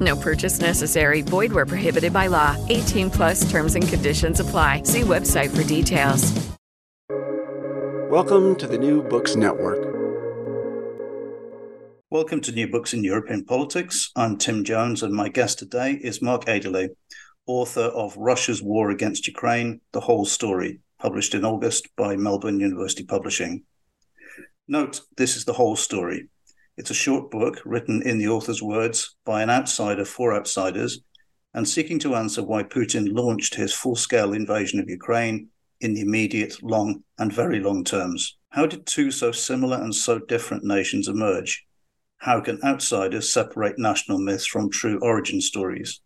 No purchase necessary. Void where prohibited by law. 18 plus terms and conditions apply. See website for details. Welcome to the New Books Network. Welcome to New Books in European Politics. I'm Tim Jones, and my guest today is Mark Edele, author of Russia's War Against Ukraine The Whole Story, published in August by Melbourne University Publishing. Note, this is the whole story. It's a short book written in the author's words by an outsider for outsiders and seeking to answer why Putin launched his full scale invasion of Ukraine in the immediate, long, and very long terms. How did two so similar and so different nations emerge? How can outsiders separate national myths from true origin stories?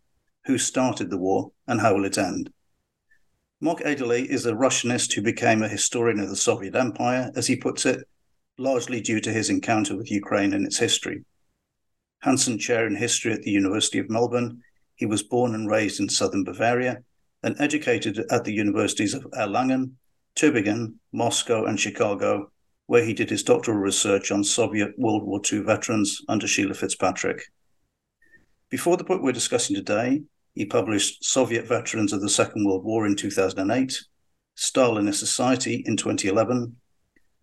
Who started the war and how will it end? Mark Edele is a Russianist who became a historian of the Soviet Empire, as he puts it, largely due to his encounter with Ukraine and its history. Hansen Chair in History at the University of Melbourne, he was born and raised in southern Bavaria and educated at the universities of Erlangen, Tübingen, Moscow, and Chicago, where he did his doctoral research on Soviet World War II veterans under Sheila Fitzpatrick. Before the book we're discussing today, he published Soviet Veterans of the Second World War in 2008, Stalinist Society in 2011,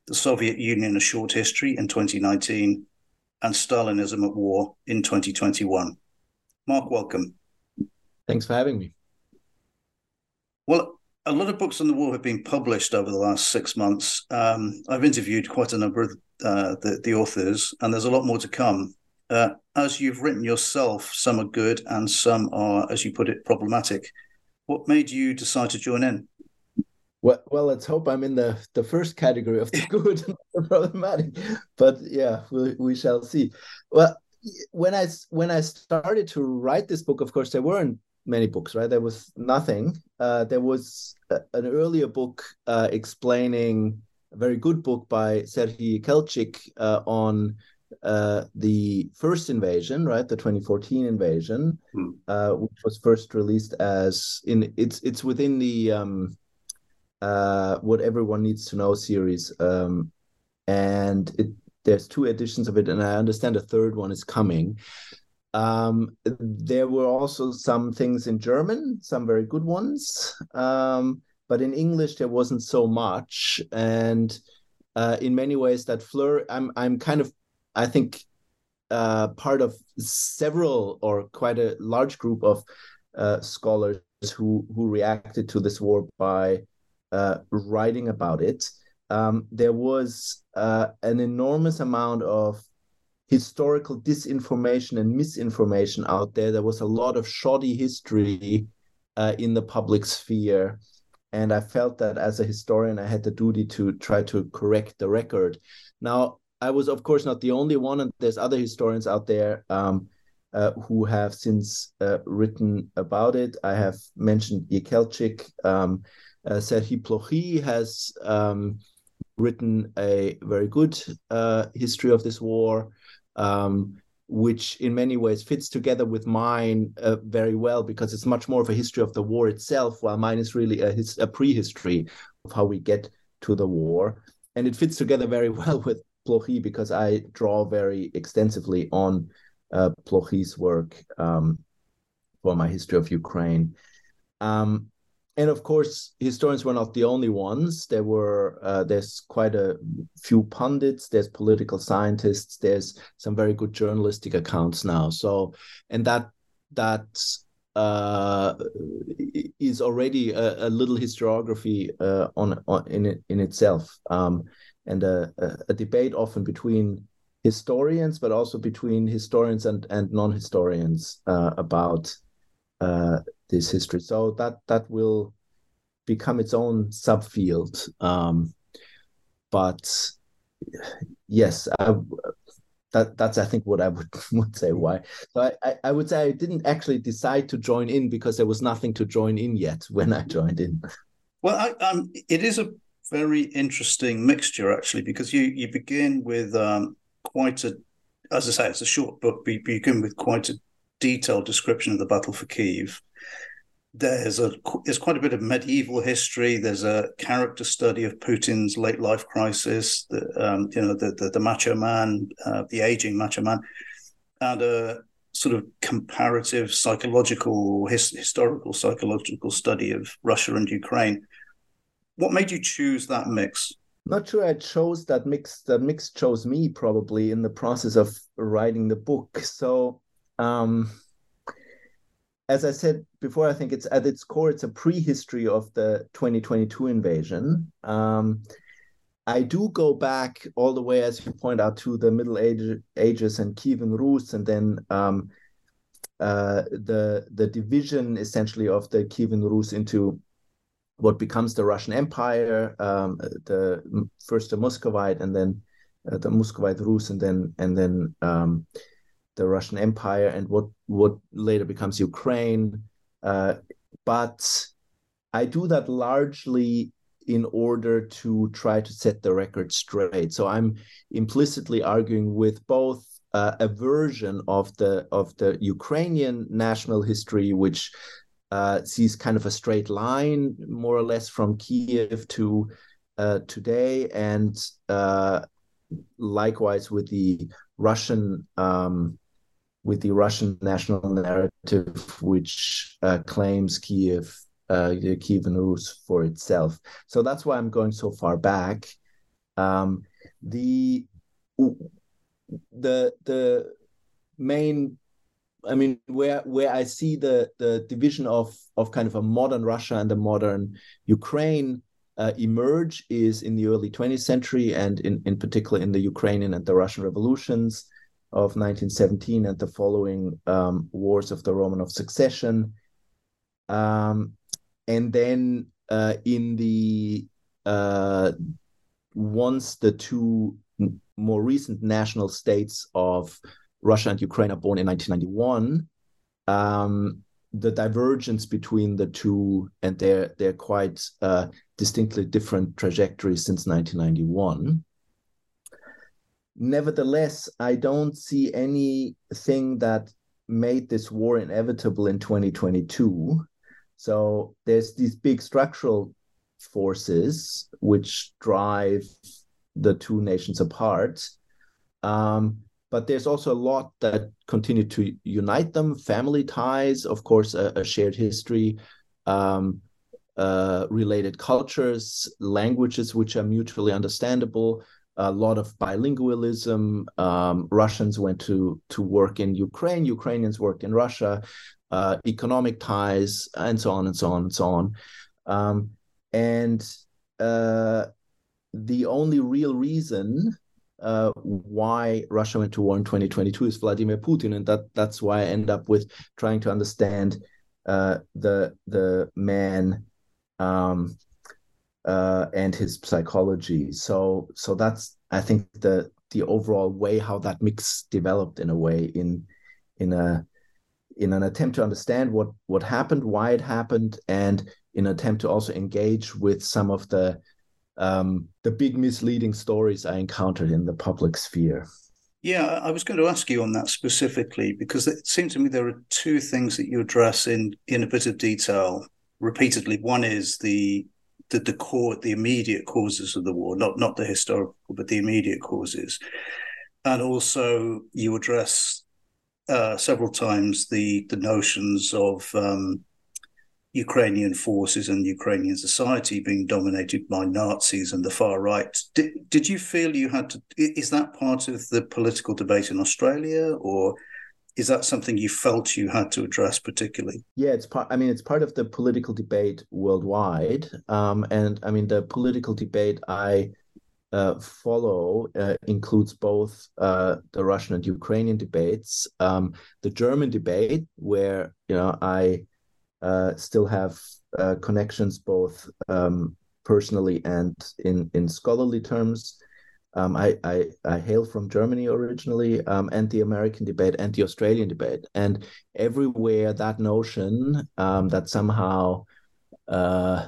The Soviet Union A Short History in 2019, and Stalinism at War in 2021. Mark, welcome. Thanks for having me. Well, a lot of books on the war have been published over the last six months. Um, I've interviewed quite a number of uh, the, the, authors, and there's a lot more to come. Uh, as you've written yourself, some are good and some are, as you put it, problematic. What made you decide to join in? Well, well, let's hope I'm in the, the first category of the good and the problematic. But yeah, we, we shall see. Well, when I when I started to write this book, of course, there weren't many books, right? There was nothing. Uh, there was a, an earlier book uh, explaining a very good book by Serhii Yekelchyk uh, on uh, the first invasion, right? The 2014 invasion, hmm. Uh, which was first released as in it's it's within the um, uh, what everyone needs to know series, um, and it there's two editions of it, and I understand a third one is coming. Um, there were also some things in German, some very good ones, um, but in English there wasn't so much. And uh, in many ways, that Fleur, I'm I'm kind of, I think, uh, part of several or quite a large group of uh, scholars who who reacted to this war by uh, writing about it. Um, there was uh, an enormous amount of historical disinformation and misinformation out there. There was a lot of shoddy history uh, in the public sphere. And I felt that as a historian, I had the duty to try to correct the record. Now, I was, of course, not the only one, and there's other historians out there um, uh, who have since uh, written about it. I have mentioned Yekelchyk. Um, uh, Serhii Plokhy has um, written a very good uh, history of this war um, which in many ways fits together with mine uh, very well because it's much more of a history of the war itself, while mine is really a, his, a prehistory of how we get to the war. And it fits together very well with Plokhy because I draw very extensively on uh, work um, for my history of Ukraine. Um, and of course, historians were not the only ones. There were uh, there's quite a few pundits. There's political scientists. There's some very good journalistic accounts now. So, and that that uh, is already a, a little historiography uh, on, on in in itself, um, and a, a, debate often between historians, but also between historians and and non-historians uh, about uh, this history. So that that will become its own subfield. Um, but yes, I, that that's I think what I would would say why. So I, I would say I didn't actually decide to join in because there was nothing to join in yet when I joined in. Well, I, um, it is a very interesting mixture actually because you you begin with um, quite a, as I say, it's a short book, but you begin with quite a detailed description of the battle for Kiev. There's a there's quite a bit of medieval history. There's a character study of Putin's late life crisis. The, um, you know the, the, the macho man, uh, the aging macho man, and a sort of comparative psychological his, historical psychological study of Russia and Ukraine. What made you choose that mix? Not sure I chose that mix. That mix chose me probably in the process of writing the book. So um, as I said before, I think it's at its core, it's a prehistory of the 2022 invasion. Um, I do go back all the way, as you point out, to the Middle Age, Ages and Kievan Rus, and then um, uh, the the division essentially of the Kievan Rus into what becomes the Russian Empire, um, the first the Muscovite, and then uh, the Muscovite Rus, and then and then um, the Russian Empire and what what later becomes Ukraine. Uh, but I do that largely in order to try to set the record straight. So I'm implicitly arguing with both uh, a version of the of the Ukrainian national history, which uh, sees kind of a straight line, more or less, from Kiev to uh, today, and uh, likewise with the Russian um, with the Russian national narrative, which uh, claims Kiev, uh, Kievan Rus for itself. So that's why I'm going so far back. Um, the the the main I mean, where where I see the the division of of kind of a modern Russia and a modern Ukraine uh, emerge is in the early 20th century, and in in particular in the Ukrainian and the Russian revolutions of 1917 and the following um, wars of the Romanov succession. Um, and then uh, in the uh, once the two more recent national states of Russia and Ukraine are born in 1991, um, the divergence between the two and their they're quite uh, distinctly different trajectories since 1991. Nevertheless, I don't see anything that made this war inevitable in 2022. So there's these big structural forces which drive the two nations apart. Um, but there's also a lot that continue to unite them family ties, of course, a, a shared history, um, uh, related cultures, languages which are mutually understandable, a lot of bilingualism. Um, Russians went to to work in Ukraine. Ukrainians worked in Russia. Uh, economic ties, and so on and so on and so on. Um, and uh, the only real reason uh, why Russia went to war in 2022 is Vladimir Putin, and that that's why I end up with trying to understand uh, the the man um, uh, and his psychology. So so that's I think the the overall way how that mix developed in a way in in a in an attempt to understand what what happened, why it happened, and in an attempt to also engage with some of the um, the big misleading stories I encountered in the public sphere. Yeah, I was going to ask you on that specifically because it seems to me there are two things that you address in in a bit of detail repeatedly. One is the the the core, the immediate causes of the war, not not the historical, but the immediate causes, and also you address uh, several times the the notions of um, Ukrainian forces and Ukrainian society being dominated by Nazis and the far right. Did, did you feel you had to? Is that part of the political debate in Australia, or is that something you felt you had to address particularly? Yeah, it's part. I mean, it's part of the political debate worldwide, um, and I mean the political debate I uh, follow uh, includes both uh, the Russian and Ukrainian debates, um, the German debate, where you know I uh, still have uh, connections both um, personally and in in scholarly terms. Um, I, I, I hail from Germany originally, um, and the American debate and the Australian debate, and everywhere that notion um, that somehow uh,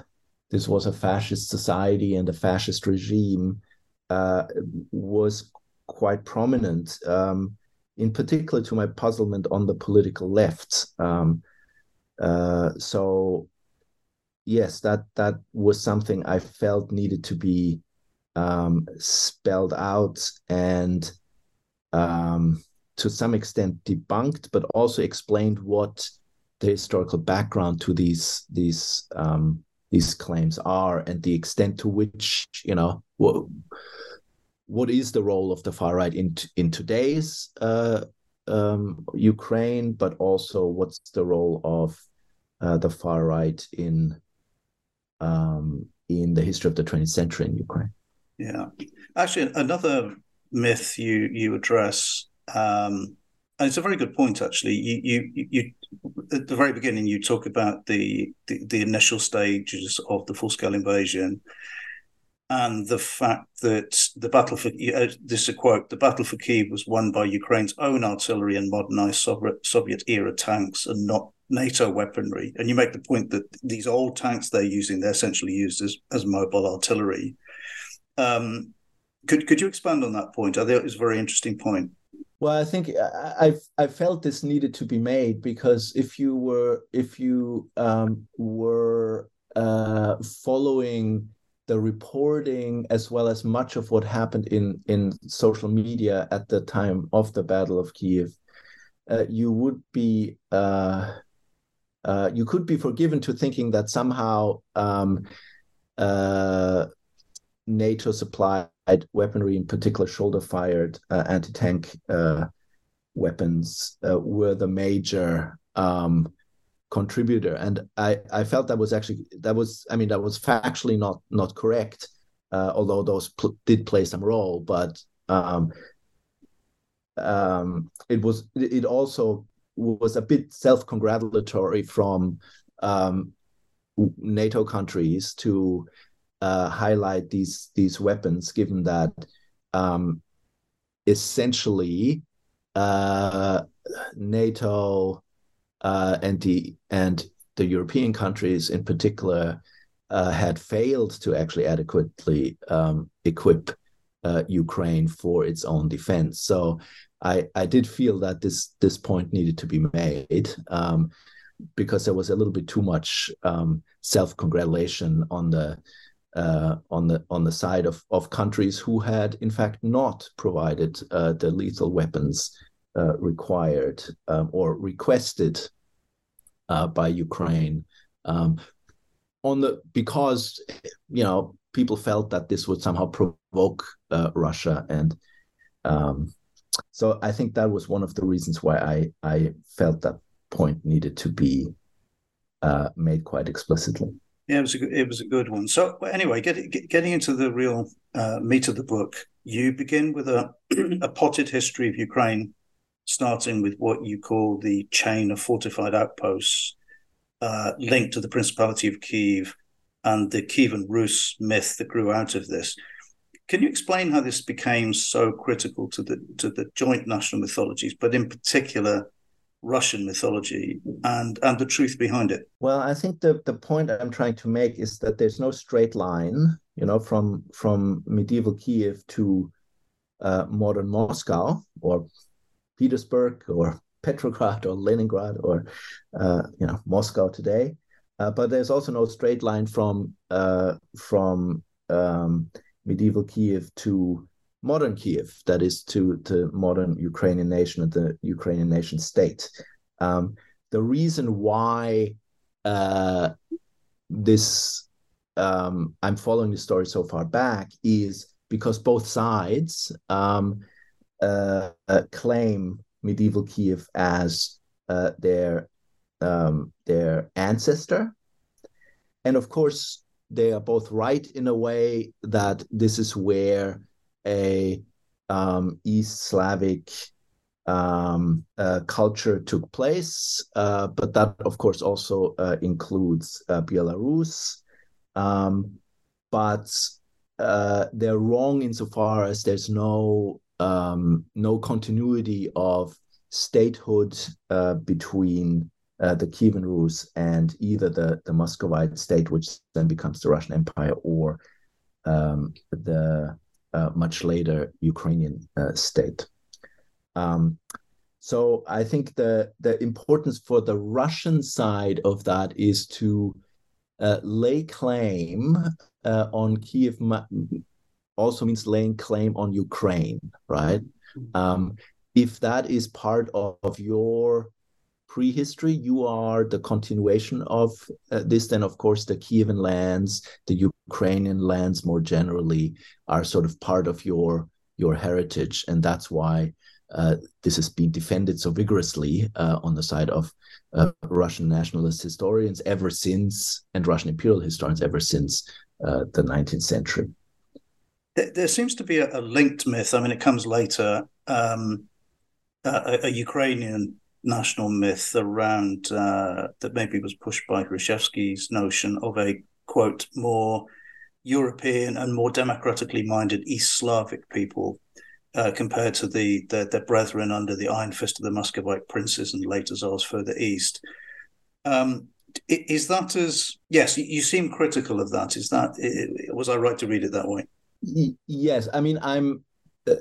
this was a fascist society and a fascist regime uh, was quite prominent. Um, in particular, to my puzzlement on the political left. Um, uh, so yes, that that was something I felt needed to be um, spelled out and um, to some extent debunked, but also explained what the historical background to these these um, these claims are and the extent to which you know what what is the role of the far right in in today's uh, um, Ukraine, but also what's the role of uh, the far right in um, in the history of the 20th century in Ukraine. Yeah, actually, another myth you you address, um, and it's a very good point. Actually, you you you at the very beginning you talk about the the, the initial stages of the full scale invasion. And the fact that the battle for uh, this is a quote: the battle for Kiev was won by Ukraine's own artillery and modernized Soviet era tanks, and not NATO weaponry. And you make the point that these old tanks they're using, they're essentially used as, as mobile artillery. Um, could could you expand on that point? I think it was a very interesting point. Well, I think I I felt this needed to be made because if you were if you um, were uh, following the reporting as well as much of what happened in in social media at the time of the Battle of Kiev, uh, you would be uh, uh, you could be forgiven to thinking that somehow um, uh, NATO supplied weaponry, in particular shoulder-fired uh, anti-tank uh, weapons, uh, were the major um, contributor. And I, I felt that was actually that was I mean that was factually not not correct, uh, although those pl- did play some role. But um, um, it was it also was a bit self-congratulatory from um, NATO countries to uh, highlight these these weapons, given that um, essentially uh, NATO uh, and the and the European countries in particular uh, had failed to actually adequately um, equip uh, Ukraine for its own defense. So I I did feel that this this point needed to be made um, because there was a little bit too much um, self congratulation on the uh, on the on the side of of countries who had in fact not provided uh, the lethal weapons uh, required um, or requested uh, by Ukraine. Um, on the because you know people felt that this would somehow provoke uh, Russia and um, so I think that was one of the reasons why I I felt that point needed to be uh, made quite explicitly. Yeah, it was a good, it was a good one. So anyway, get, get, getting into the real uh, meat of the book, you begin with a a potted history of Ukraine, starting with what you call the chain of fortified outposts uh, linked to the Principality of Kiev and the Kievan Rus myth that grew out of this. Can you explain how this became so critical to the to the joint national mythologies, but in particular Russian mythology and and the truth behind it? Well, I think the the point I'm trying to make is that there's no straight line, you know, from from medieval Kiev to uh, modern Moscow or Petersburg or Petrograd or Leningrad or uh, you know Moscow today. Uh, but there's also no straight line from uh, from um, medieval Kiev to modern Kiev, that is to the modern Ukrainian nation and the Ukrainian nation state. Um, the reason why uh, this um, I'm following the story so far back is because both sides um, uh, uh, claim medieval Kiev as uh, their um, their ancestor, and of course they are both right in a way that this is where a um, East Slavic um, uh, culture took place, uh, but that, of course, also uh, includes uh, Belarus. Um, but uh, they're wrong insofar as there's no um, no continuity of statehood uh, between the Kievan Rus and either the the Muscovite state, which then becomes the Russian Empire, or um, the much later Ukrainian state. Um, so I think the the importance for the Russian side of that is to uh, lay claim uh, on Kiev. Also means laying claim on Ukraine, right? Mm-hmm. Um, if that is part of, of your prehistory, you are the continuation of uh, this. Then, of course, the Kievan lands, the Ukrainian lands more generally, are sort of part of your your heritage, and that's why uh, this has been defended so vigorously uh, on the side of uh, Russian nationalist historians ever since, and Russian imperial historians ever since uh, the 19th century. There, there, seems to be a, a, linked myth. I mean, it comes later. Um, a, a, Ukrainian national myth around uh, that maybe was pushed by Hrushevsky's notion of a quote more European and more democratically minded East Slavic people uh, compared to the, the their brethren under the iron fist of the Muscovite princes and later czars further east. Um, is that as yes? You seem critical of that. Is that was I right to read it that way? Yes, I mean I'm uh,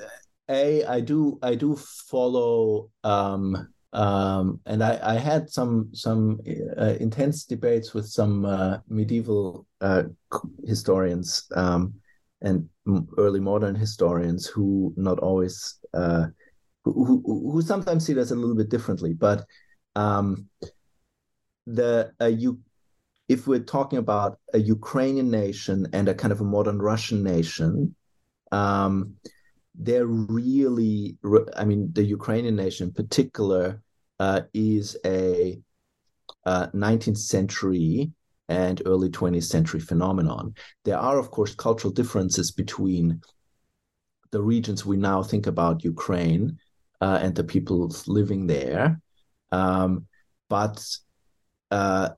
a I do I do follow um, um, and I, I had some some uh, intense debates with some uh, medieval uh, historians um, and early modern historians who not always uh, who, who, who sometimes see this a little bit differently. But um, the you if we're talking about a Ukrainian nation and a kind of a modern Russian nation, um, they're really, I mean, the Ukrainian nation in particular uh, is a uh, 19th century and early 20th century phenomenon. There are, of course, cultural differences between the regions we now think about Ukraine uh, and the people living there. Um, but uh,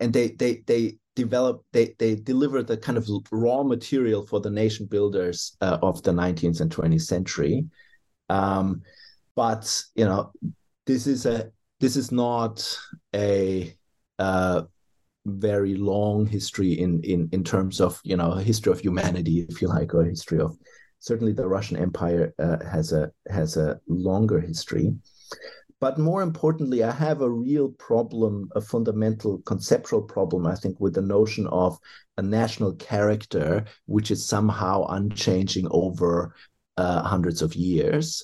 and they they they develop they they deliver the kind of raw material for the nation builders uh, of the 19th and 20th century. Um, but you know, this is a this is not a uh, very long history in in in terms of you know history of humanity, if you like, or history of certainly the Russian Empire uh, has a has a longer history. But more importantly, I have a real problem, a fundamental conceptual problem, I think, with the notion of a national character, which is somehow unchanging over uh, hundreds of years.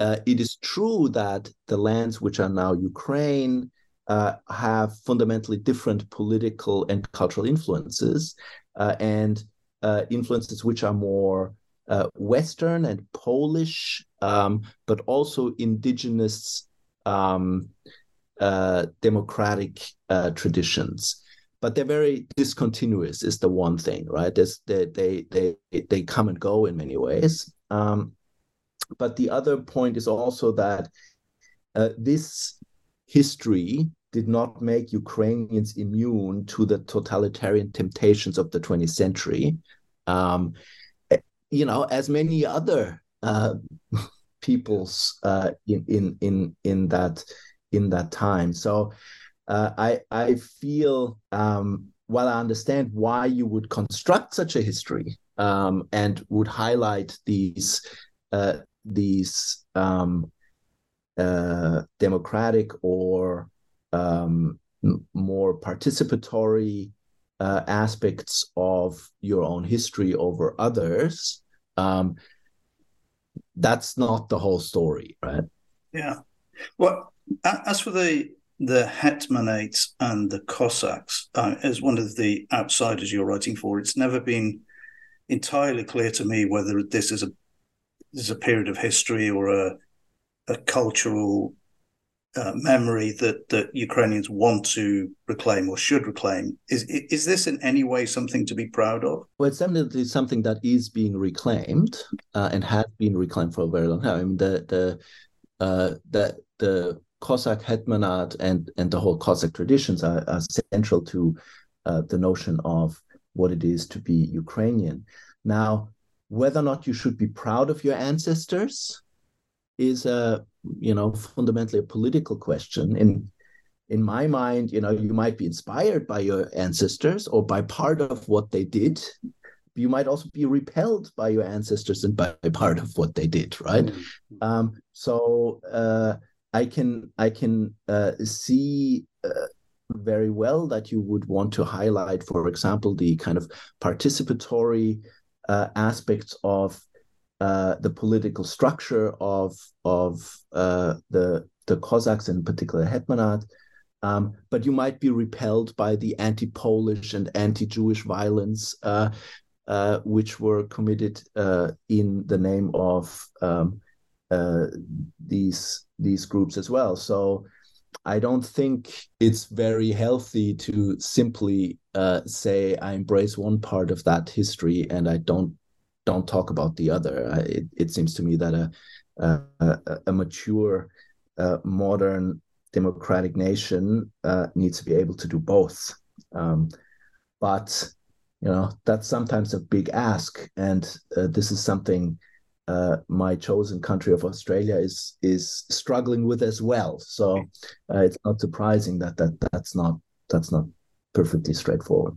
Uh, it is true that the lands which are now Ukraine, uh, have fundamentally different political and cultural influences uh, and uh, influences which are more uh, Western and Polish, um, but also indigenous um, uh, democratic uh, traditions. But they're very discontinuous. Is the one thing, right? There's, they they they they come and go in many ways. Um, but the other point is also that this history did not make Ukrainians immune to the totalitarian temptations of the 20th century. Um, you know, as many other uh, peoples uh, in, in in in that in that time. So uh, I I feel um, while I understand why you would construct such a history um, and would highlight these uh, these um, uh, democratic or um, more participatory uh, aspects of your own history over others, um, that's not the whole story, right? Yeah. Well, as for the the Hetmanate and the Cossacks, uh, as one of the outsiders you're writing for, it's never been entirely clear to me whether this is a this is a period of history or a a cultural uh, memory that that Ukrainians want to reclaim or should reclaim. Is is this in any way something to be proud of? Well, it's definitely something that is being reclaimed uh, and has been reclaimed for a very long time. I mean, the the uh, the the Cossack hetmanate and and the whole Cossack traditions are, are central to uh, the notion of what it is to be Ukrainian. Now, whether or not you should be proud of your ancestors is a you know fundamentally a political question. In in my mind you know you might be inspired by your ancestors or by part of what they did. You might also be repelled by your ancestors and by part of what they did right? Mm-hmm. um, so uh, i can i can uh, see uh, very well that you would want to highlight for example the kind of participatory uh, aspects of uh, the political structure of of uh, the the Cossacks in particular Hetmanate, um, but you might be repelled by the anti-Polish and anti-Jewish violence uh, uh which were committed uh, in the name of um, these these groups as well. So. I don't think it's very healthy to simply say I embrace one part of that history and I don't don't talk about the other. It, it seems to me that a a, a mature, uh, modern democratic nation uh, needs to be able to do both. Um, but you know that's sometimes a big ask, and uh, this is something uh, my chosen country of Australia is is struggling with as well. So uh, it's not surprising that that that's not that's not perfectly straightforward.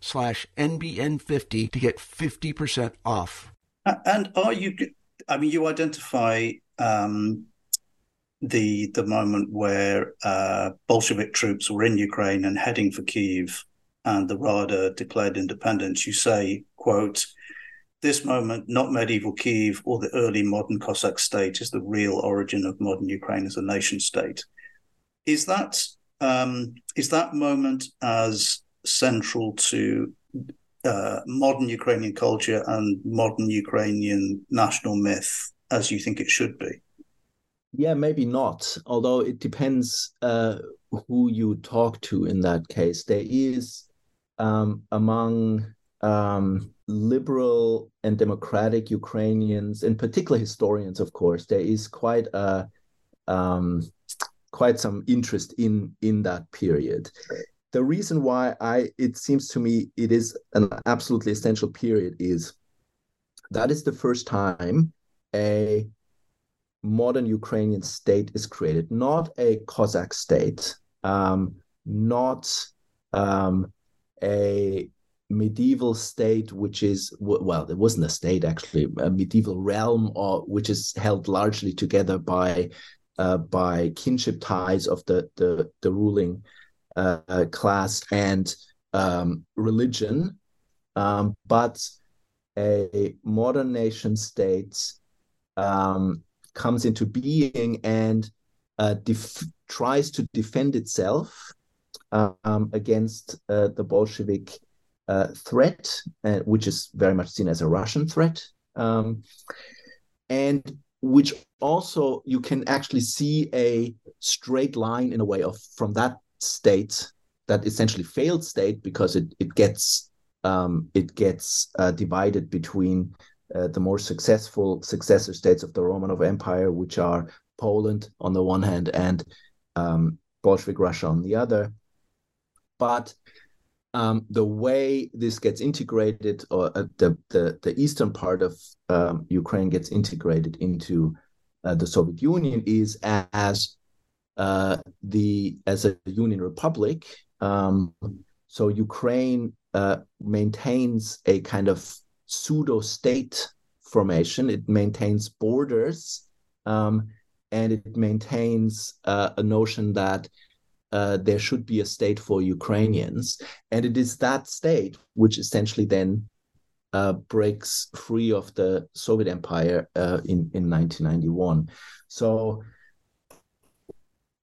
slash NBN50 to get 50% off. And are you, I mean, you identify um, the the moment where uh, Bolshevik troops were in Ukraine and heading for Kiev and the Rada declared independence. You say, quote, this moment, not medieval Kiev or the early modern Cossack state, is the real origin of modern Ukraine as a nation state. Is that um, is that moment as central to uh, modern Ukrainian culture and modern Ukrainian national myth as you think it should be? Yeah, maybe not. Although it depends uh, who you talk to in that case. There is um, among um, liberal and democratic Ukrainians, in particular historians, of course, there is quite a um, quite some interest in in that period the reason why I it seems to me it is an absolutely essential period is that is the first time a modern Ukrainian state is created, not a Cossack state, um, not um, a medieval state, which is well, it wasn't a state actually, a medieval realm, or which is held largely together by uh, by kinship ties of the the, the ruling uh, class and um, religion, um, but a modern nation state um, comes into being and uh, def- tries to defend itself um, against uh, the Bolshevik uh, threat, uh, which is very much seen as a Russian threat, um, and which also you can actually see a straight line in a way of from that state, that essentially failed state, because it it gets um, it gets uh, divided between uh, the more successful successor states of the Romanov Empire, which are Poland on the one hand and um, Bolshevik Russia on the other. But um, the way this gets integrated, or uh, the, the, the eastern part of um, Ukraine gets integrated into uh, the Soviet Union, is as uh, the as a union republic. Um, so Ukraine uh, maintains a kind of pseudo state formation. It maintains borders, um, and it maintains uh, a notion that uh, there should be a state for Ukrainians. And it is that state which essentially then uh, breaks free of the Soviet Empire uh, in, in 1991. So,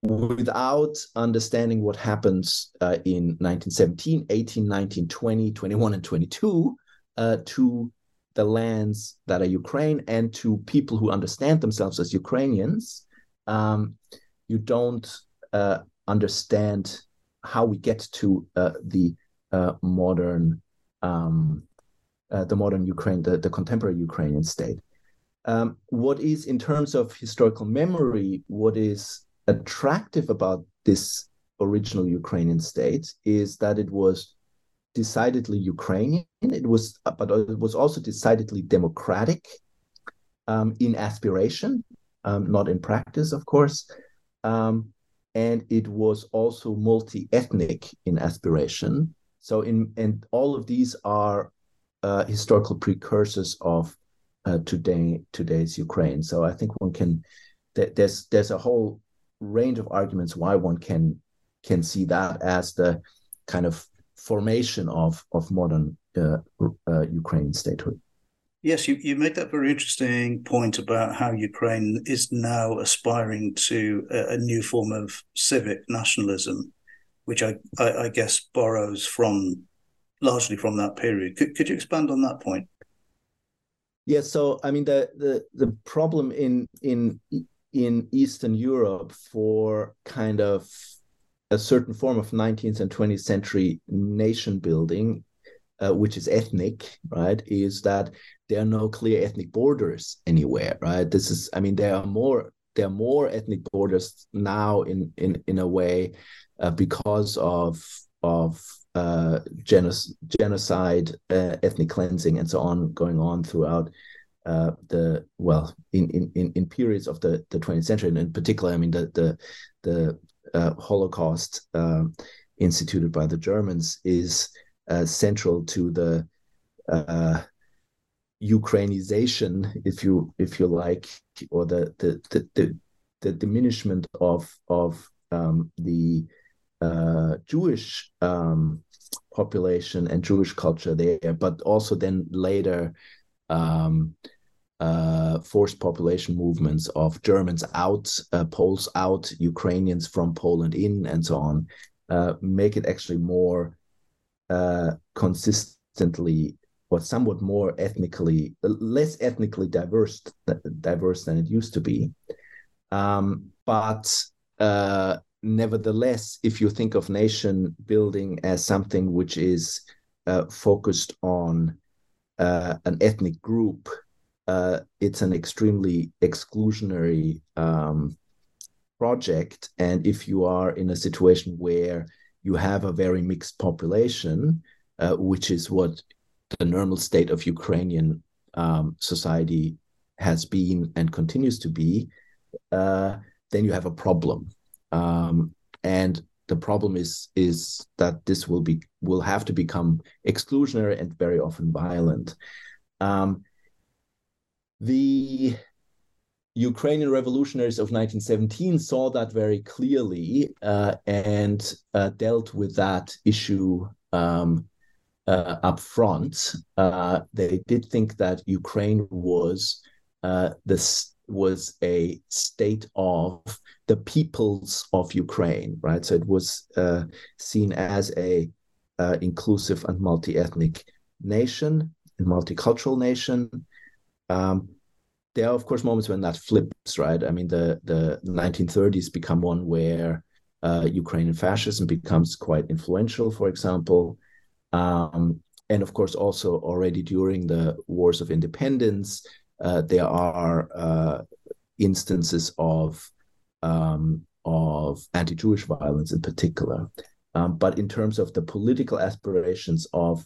without understanding what happens uh, in 1917, 18, 19, 20, 21, and 22 uh, to the lands that are Ukraine and to people who understand themselves as Ukrainians, um, you don't uh, understand how we get to uh, the uh, modern um, uh, the modern Ukraine, the, the contemporary Ukrainian state. Um, what is, in terms of historical memory, what is attractive about this original Ukrainian state is that it was decidedly Ukrainian. It was, but it was also decidedly democratic um, in aspiration, um, not in practice, of course. Um, and it was also multi-ethnic in aspiration. So in and all of these are uh, historical precursors of uh, today today's Ukraine. So I think one can th- there's there's a whole range of arguments why one can can see that as the kind of formation of of modern uh, uh Ukrainian statehood. Yes, you, you make that very interesting point about how Ukraine is now aspiring to a, a new form of civic nationalism, which I, I, I, guess borrows from largely from that period. Could, could you expand on that point? Yes, yeah, so I mean the, the the problem in in in Eastern Europe for kind of a certain form of 19th and 20th century nation building uh, which is ethnic, right, is that there are no clear ethnic borders anywhere, right? This is, I mean, there are more there are more ethnic borders now in in in a way uh, because of of uh, genocide, uh, ethnic cleansing, and so on going on throughout uh, the well in, in in periods of the the 20th century, and in particular, I mean the the the uh, Holocaust um, instituted by the Germans is uh, central to the uh, Ukrainization, if you if you like, or the the the, the, the diminishment of of um, the Jewish um, population and Jewish culture there, but also then later um, uh, forced population movements of Germans out, uh, Poles out, Ukrainians from Poland in, and so on, uh, make it actually more uh, consistently or somewhat more ethnically less ethnically diverse diverse than it used to be. Um, but uh, nevertheless if you think of nation building as something which is uh, focused on an ethnic group uh, it's an extremely exclusionary um, project and if you are in a situation where you have a very mixed population, uh, which is what the normal state of Ukrainian um, society has been and continues to be, uh, then you have a problem. Um, and the problem is is that this will be will have to become exclusionary and very often violent. Um, the Ukrainian revolutionaries of 1917 saw that very clearly uh, and uh, dealt with that issue um, uh, up front. Uh, they did think that Ukraine was uh, this was a state of the peoples of Ukraine, right? So it was uh, seen as a inclusive and multi-ethnic nation, a multicultural nation. Um, there are, of course, moments when that flips, right? I mean, the the 1930s become one where uh, Ukrainian fascism becomes quite influential, for example. Um, and of course, also already during the wars of independence, uh, there are uh, instances of um, of anti-Jewish violence in particular. Um, but in terms of the political aspirations of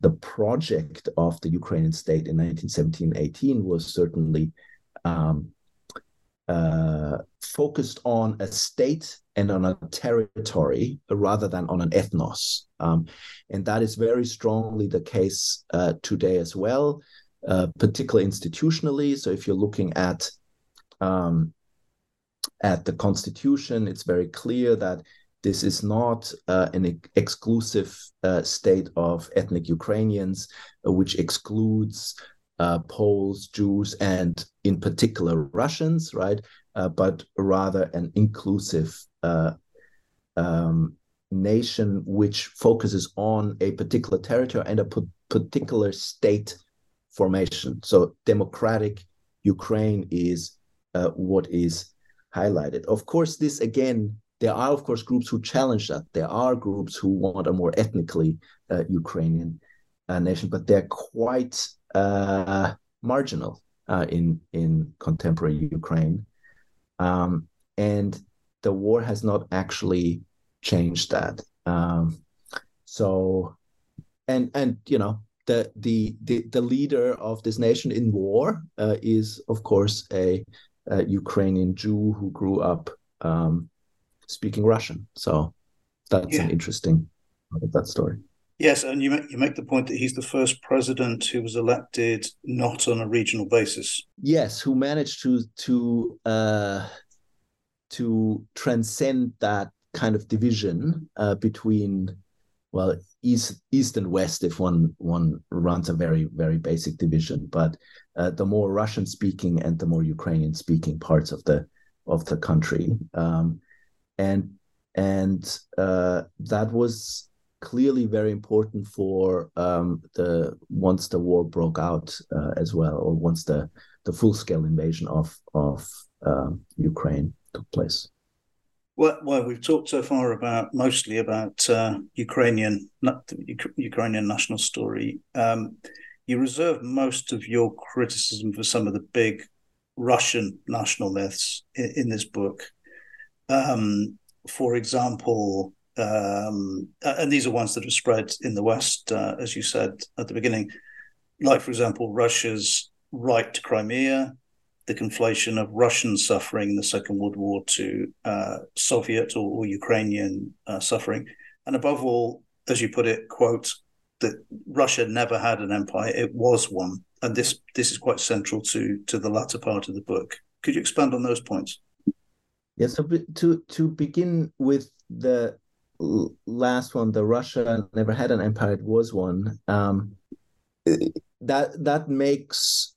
the project of the Ukrainian state in 1917-18 was certainly um, uh, focused on a state and on a territory rather than on an ethnos. Um, and that is very strongly the case uh, today as well, uh, particularly institutionally. So if you're looking at um, at the constitution, it's very clear that this is not uh, an exclusive uh, state of ethnic Ukrainians, uh, which excludes uh, Poles, Jews, and in particular Russians, right? Uh, but rather an inclusive uh, um, nation which focuses on a particular territory and a particular state formation. So democratic Ukraine is what is highlighted. Of course, this again there are of course groups who challenge that there are groups who want a more ethnically uh, ukrainian uh, nation but they're quite uh, marginal uh, in in contemporary Ukraine, um, and the war has not actually changed that. Um, so, and and you know the the the, the leader of this nation in war uh, is of course a, a, Ukrainian Jew who grew up um, speaking Russian. So that's yeah. an interesting part of that story. Yes, and you make, you make the point that he's the first president who was elected not on a regional basis. Yes, who managed to to uh, to transcend that kind of division uh, between well east east and west if one one runs a very very basic division but uh, the more russian speaking and the more ukrainian speaking parts of the of the country um, and and uh, that was clearly very important for um, the once the war broke out uh, as well, or once the the full scale invasion of of um, Ukraine took place. Well, well, we've talked so far about mostly about uh, Ukrainian Ukrainian national story. Um, you reserve most of your criticism for some of the big Russian national myths in, in this book. Um, for example, um, and these are ones that have spread in the West, uh, as you said at the beginning, like, for example, Russia's right to Crimea, the conflation of Russian suffering in the Second World War to uh, Soviet or, or Ukrainian uh, suffering, and above all, as you put it, quote, that Russia never had an empire; it was one, and this this is quite central to to the latter part of the book. Could you expand on those points? Yeah. So to to begin with the last one, the Russia never had an empire; it was one. Um, that that makes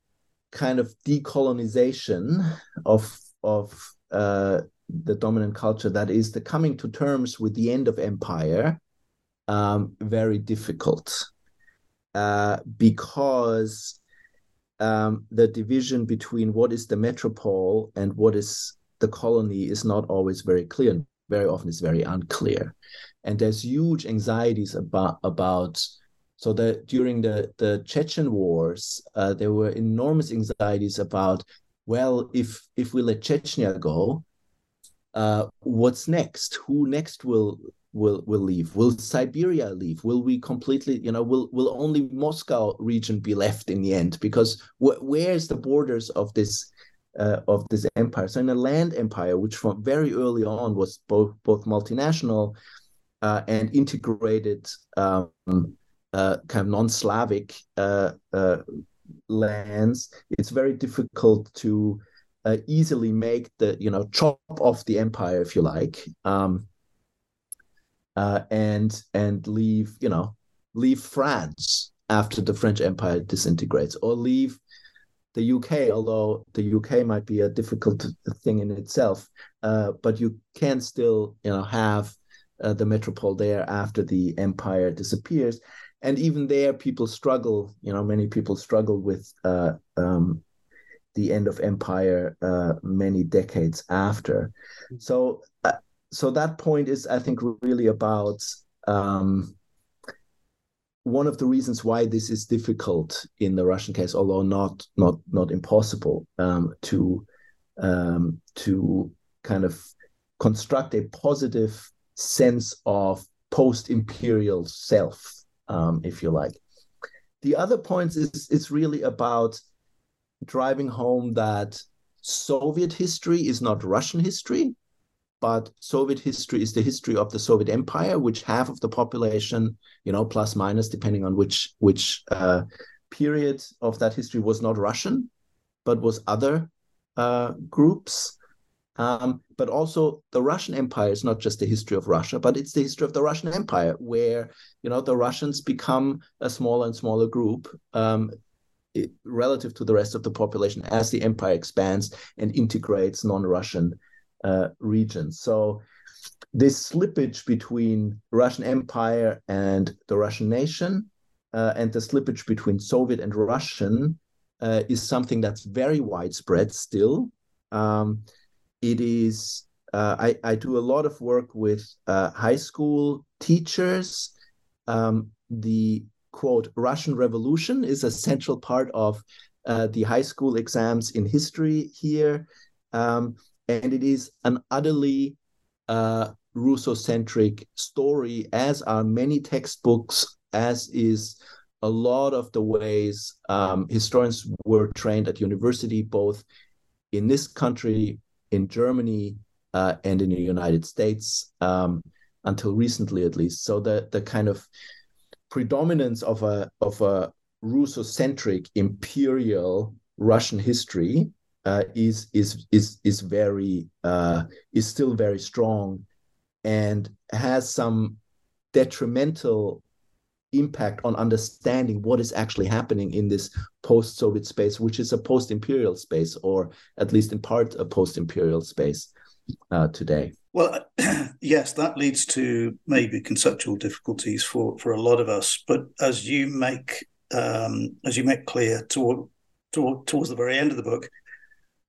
kind of decolonization of of uh, the dominant culture, that is the coming to terms with the end of empire, um, very difficult uh, because um, the division between what is the metropole and what is the colony is not always very clear very often it's very unclear. And there's huge anxieties about about so that during the the chechen wars uh, there were enormous anxieties about well if if we let chechnya go uh, what's next? Who next will will will leave? Will siberia leave? Will we completely you know will will only moscow region be left in the end? Because wh- where's the borders of this uh, of this empire. So in a land empire, which from very early on was both both multinational uh, and integrated, um, uh, kind of non-Slavic uh, uh, lands, it's very difficult to uh, easily make the you know chop off the empire, if you like, um, and and leave you know leave France after the French Empire disintegrates, or leave the UK, although the UK might be a difficult thing in itself, uh, but you can still, you know, have uh, the metropole there after the empire disappears, and even there, people struggle. You know, many people struggle with uh, um, the end of empire uh, many decades after. So, uh, so that point is, I think, really about. Um, one of the reasons why this is difficult in the Russian case, although not not not impossible, um, to um, to kind of construct a positive sense of post-imperial self, um, if you like. The other point is is really about driving home that Soviet history is not Russian history, but Soviet history is the history of the Soviet Empire, which half of the population, you know, plus minus, depending on which which uh, period of that history was not Russian, but was other uh, groups. Um, but also the Russian Empire is not just the history of Russia, but it's the history of the Russian Empire, where you know the Russians become a smaller and smaller group. Um, relative to the rest of the population as the empire expands and integrates non-Russian uh, regions. So this slippage between Russian Empire and the Russian nation, uh, and the slippage between Soviet and Russian, uh, is something that's very widespread still. Um, it is. Uh, I, I do a lot of work with uh, high school teachers. Um, the quote Russian Revolution is a central part of the high school exams in history here. Um, and it is an utterly uh, Russocentric story, as are many textbooks, as is a lot of the ways um, historians were trained at university, both in this country, in Germany, uh, and in the United States, um, until recently at least. So the the kind of predominance of a of a Russocentric imperial Russian history uh, is is is is very uh, is still very strong and has some detrimental impact on understanding what is actually happening in this post-Soviet space, which is a post-imperial space, or at least in part a post-imperial space uh, today. Well, yes, that leads to maybe conceptual difficulties for for a lot of us. But as you make um, as you make clear toward, toward, towards the very end of the book,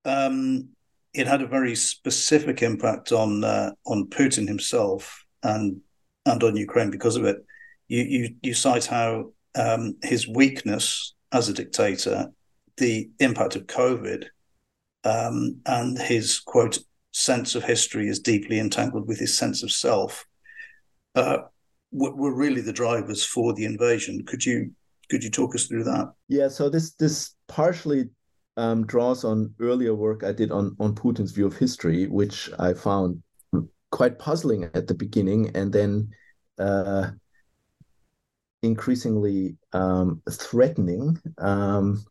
um, it had a very specific impact on uh, on Putin himself and and on Ukraine because of it. You you, you cite how um, his weakness as a dictator, the impact of COVID, um, and his quote sense of history is deeply entangled with his sense of self. Uh, were, really the drivers for the invasion. Could you could you talk us through that? Yeah, so this this partially um, draws on earlier work I did on on Putin's view of history, which I found quite puzzling at the beginning, and then uh, increasingly um, threatening um,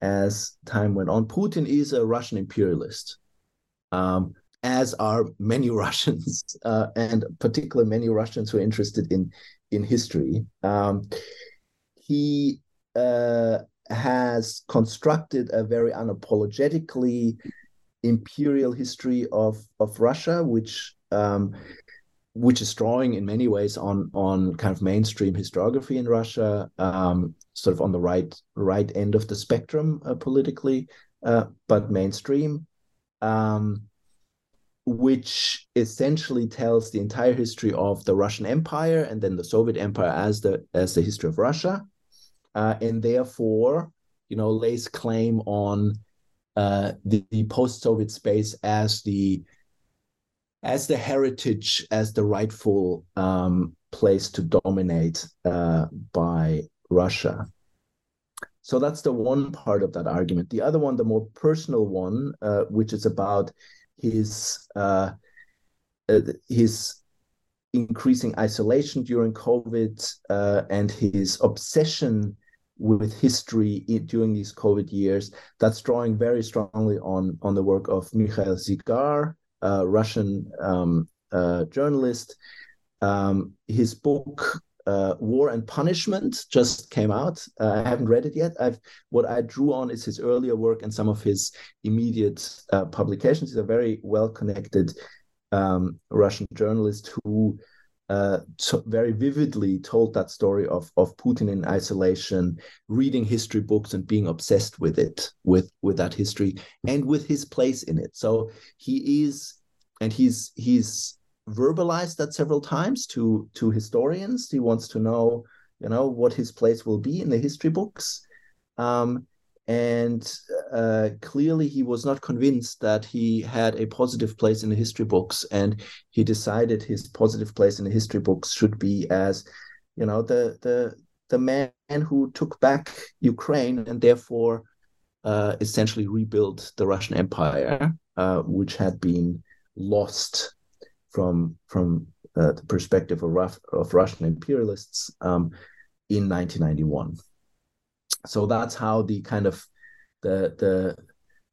as time went on. Putin is a Russian imperialist, um, as are many Russians, uh, and particularly many Russians who are interested in in history. Um, he uh, has constructed a very unapologetically imperial history of of Russia, which um, which is drawing in many ways on on kind of mainstream historiography in Russia, um, sort of on the right right end of the spectrum uh, politically, uh, but mainstream, um, which essentially tells the entire history of the Russian Empire and then the Soviet Empire as the as the history of Russia, uh, and therefore, you know, lays claim on uh, the, the post-Soviet space as the as the heritage, as the rightful um, place to dominate uh, by Russia. So that's the one part of that argument. The other one, the more personal one, uh, which is about his uh, uh his increasing isolation during COVID uh, and his obsession with history during these COVID years. That's drawing very strongly on on the work of Mikhail Zygar, a Russian um, uh, journalist. Um, his book uh, War and Punishment just came out. Uh, I haven't read it yet. I've what I drew on is his earlier work and some of his immediate uh, publications. He's a very well connected um, Russian journalist who uh, very vividly told that story of of Putin in isolation, reading history books and being obsessed with it, with with that history and with his place in it. So he is, and he's he's verbalized that several times to to historians. He wants to know, you know, what his place will be in the history books. Um, and uh, clearly he was not convinced that he had a positive place in the history books and he decided his positive place in the history books should be as you know the the the man who took back ukraine and therefore uh, essentially rebuilt the russian empire uh, which had been lost from from uh, the perspective of, of russian imperialists um, in 1991 so that's how the kind of the the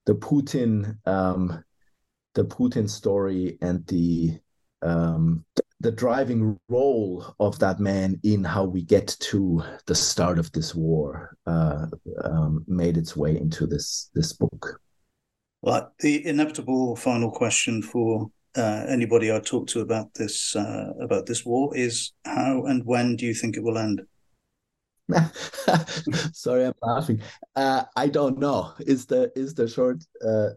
the Putin um, the Putin story and the um, the driving role of that man in how we get to the start of this war uh, um, made its way into this this book. Well, the inevitable final question for uh, anybody I talk to about this uh, about this war is how and when do you think it will end? Sorry, I'm laughing. Uh, I don't know. Is the is the short uh,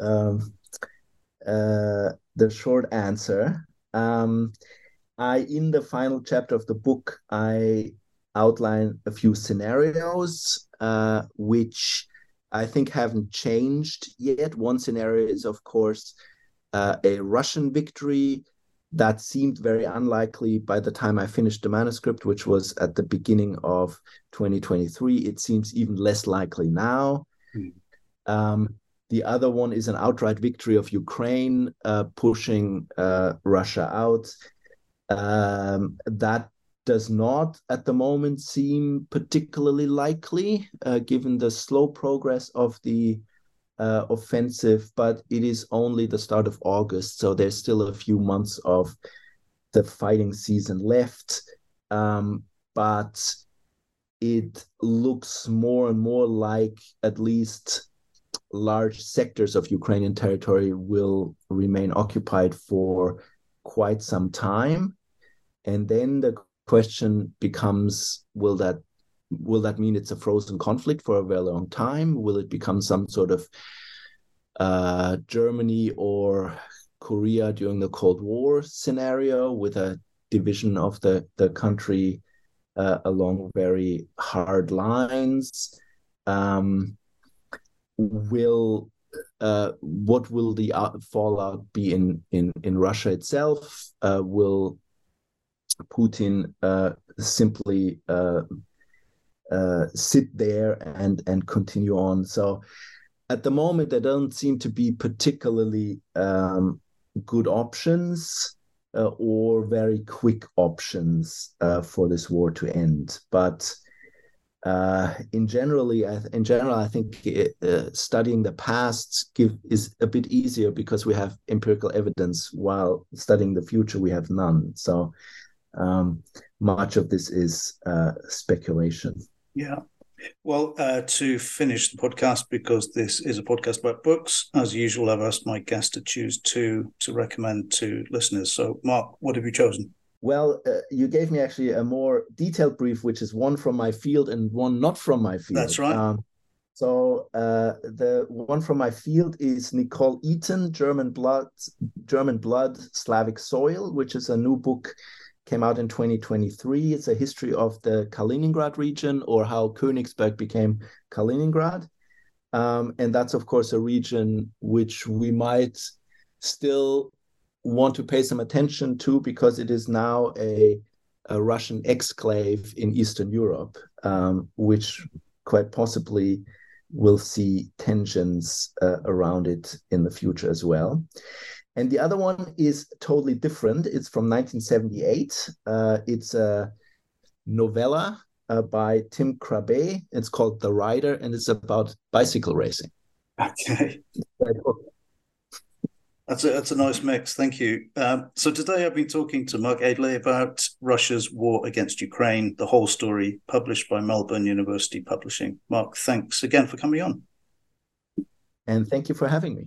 um, uh, the short answer? Um, I in the final chapter of the book, I outline a few scenarios uh, which I think haven't changed yet. One scenario is, of course, uh, a Russian victory that seemed very unlikely by the time I finished the manuscript, which was at the beginning of 2023. It seems even less likely now. Mm. Um, the other one is an outright victory of Ukraine, uh, pushing uh, Russia out. Um, that does not at the moment seem particularly likely, uh, given the slow progress of the uh, offensive, but it is only the start of August, so there's still a few months of the fighting season left. Um, but it looks more and more like at least large sectors of Ukrainian territory will remain occupied for quite some time. And then the question becomes will that will that mean it's a frozen conflict for a very long time? Will it become some sort of uh, Germany or Korea during the Cold War scenario with a division of the, the country uh, along very hard lines? Um, will uh, what will the fallout be in in in Russia itself? Uh, will Putin uh, simply uh, sit there and and continue on. So at the moment, there don't seem to be particularly um, good options uh, or very quick options uh, for this war to end. But uh, in generally, in general, I think it, uh, studying the past give is a bit easier because we have empirical evidence, while studying the future we have none. So um, much of this is speculation. Yeah. Well, uh, to finish the podcast, because this is a podcast about books, as usual, I've asked my guest to choose two to recommend to listeners. So, Mark, what have you chosen? Well, uh, you gave me actually a more detailed brief, which is one from my field and one not from my field. That's right. Um, so uh, the one from my field is Nicole Eaton, German Blood, German Blood, Slavic Soil, which is a new book came out in 2023. It's a history of the Kaliningrad region or how Königsberg became Kaliningrad. Um, and that's, of course, a region which we might still want to pay some attention to because it is now a, a Russian exclave in Eastern Europe, um, which quite possibly will see tensions uh, around it in the future as well. And the other one is totally different. It's from 1978. Uh, it's a novella uh, by Tim Krabbé. It's called The Rider, and it's about bicycle racing. Okay. That's a, that's a nice mix. Thank you. Um, so today I've been talking to Mark Edele about Russia's war against Ukraine, the whole story, published by Melbourne University Publishing. Mark, thanks again for coming on. And thank you for having me.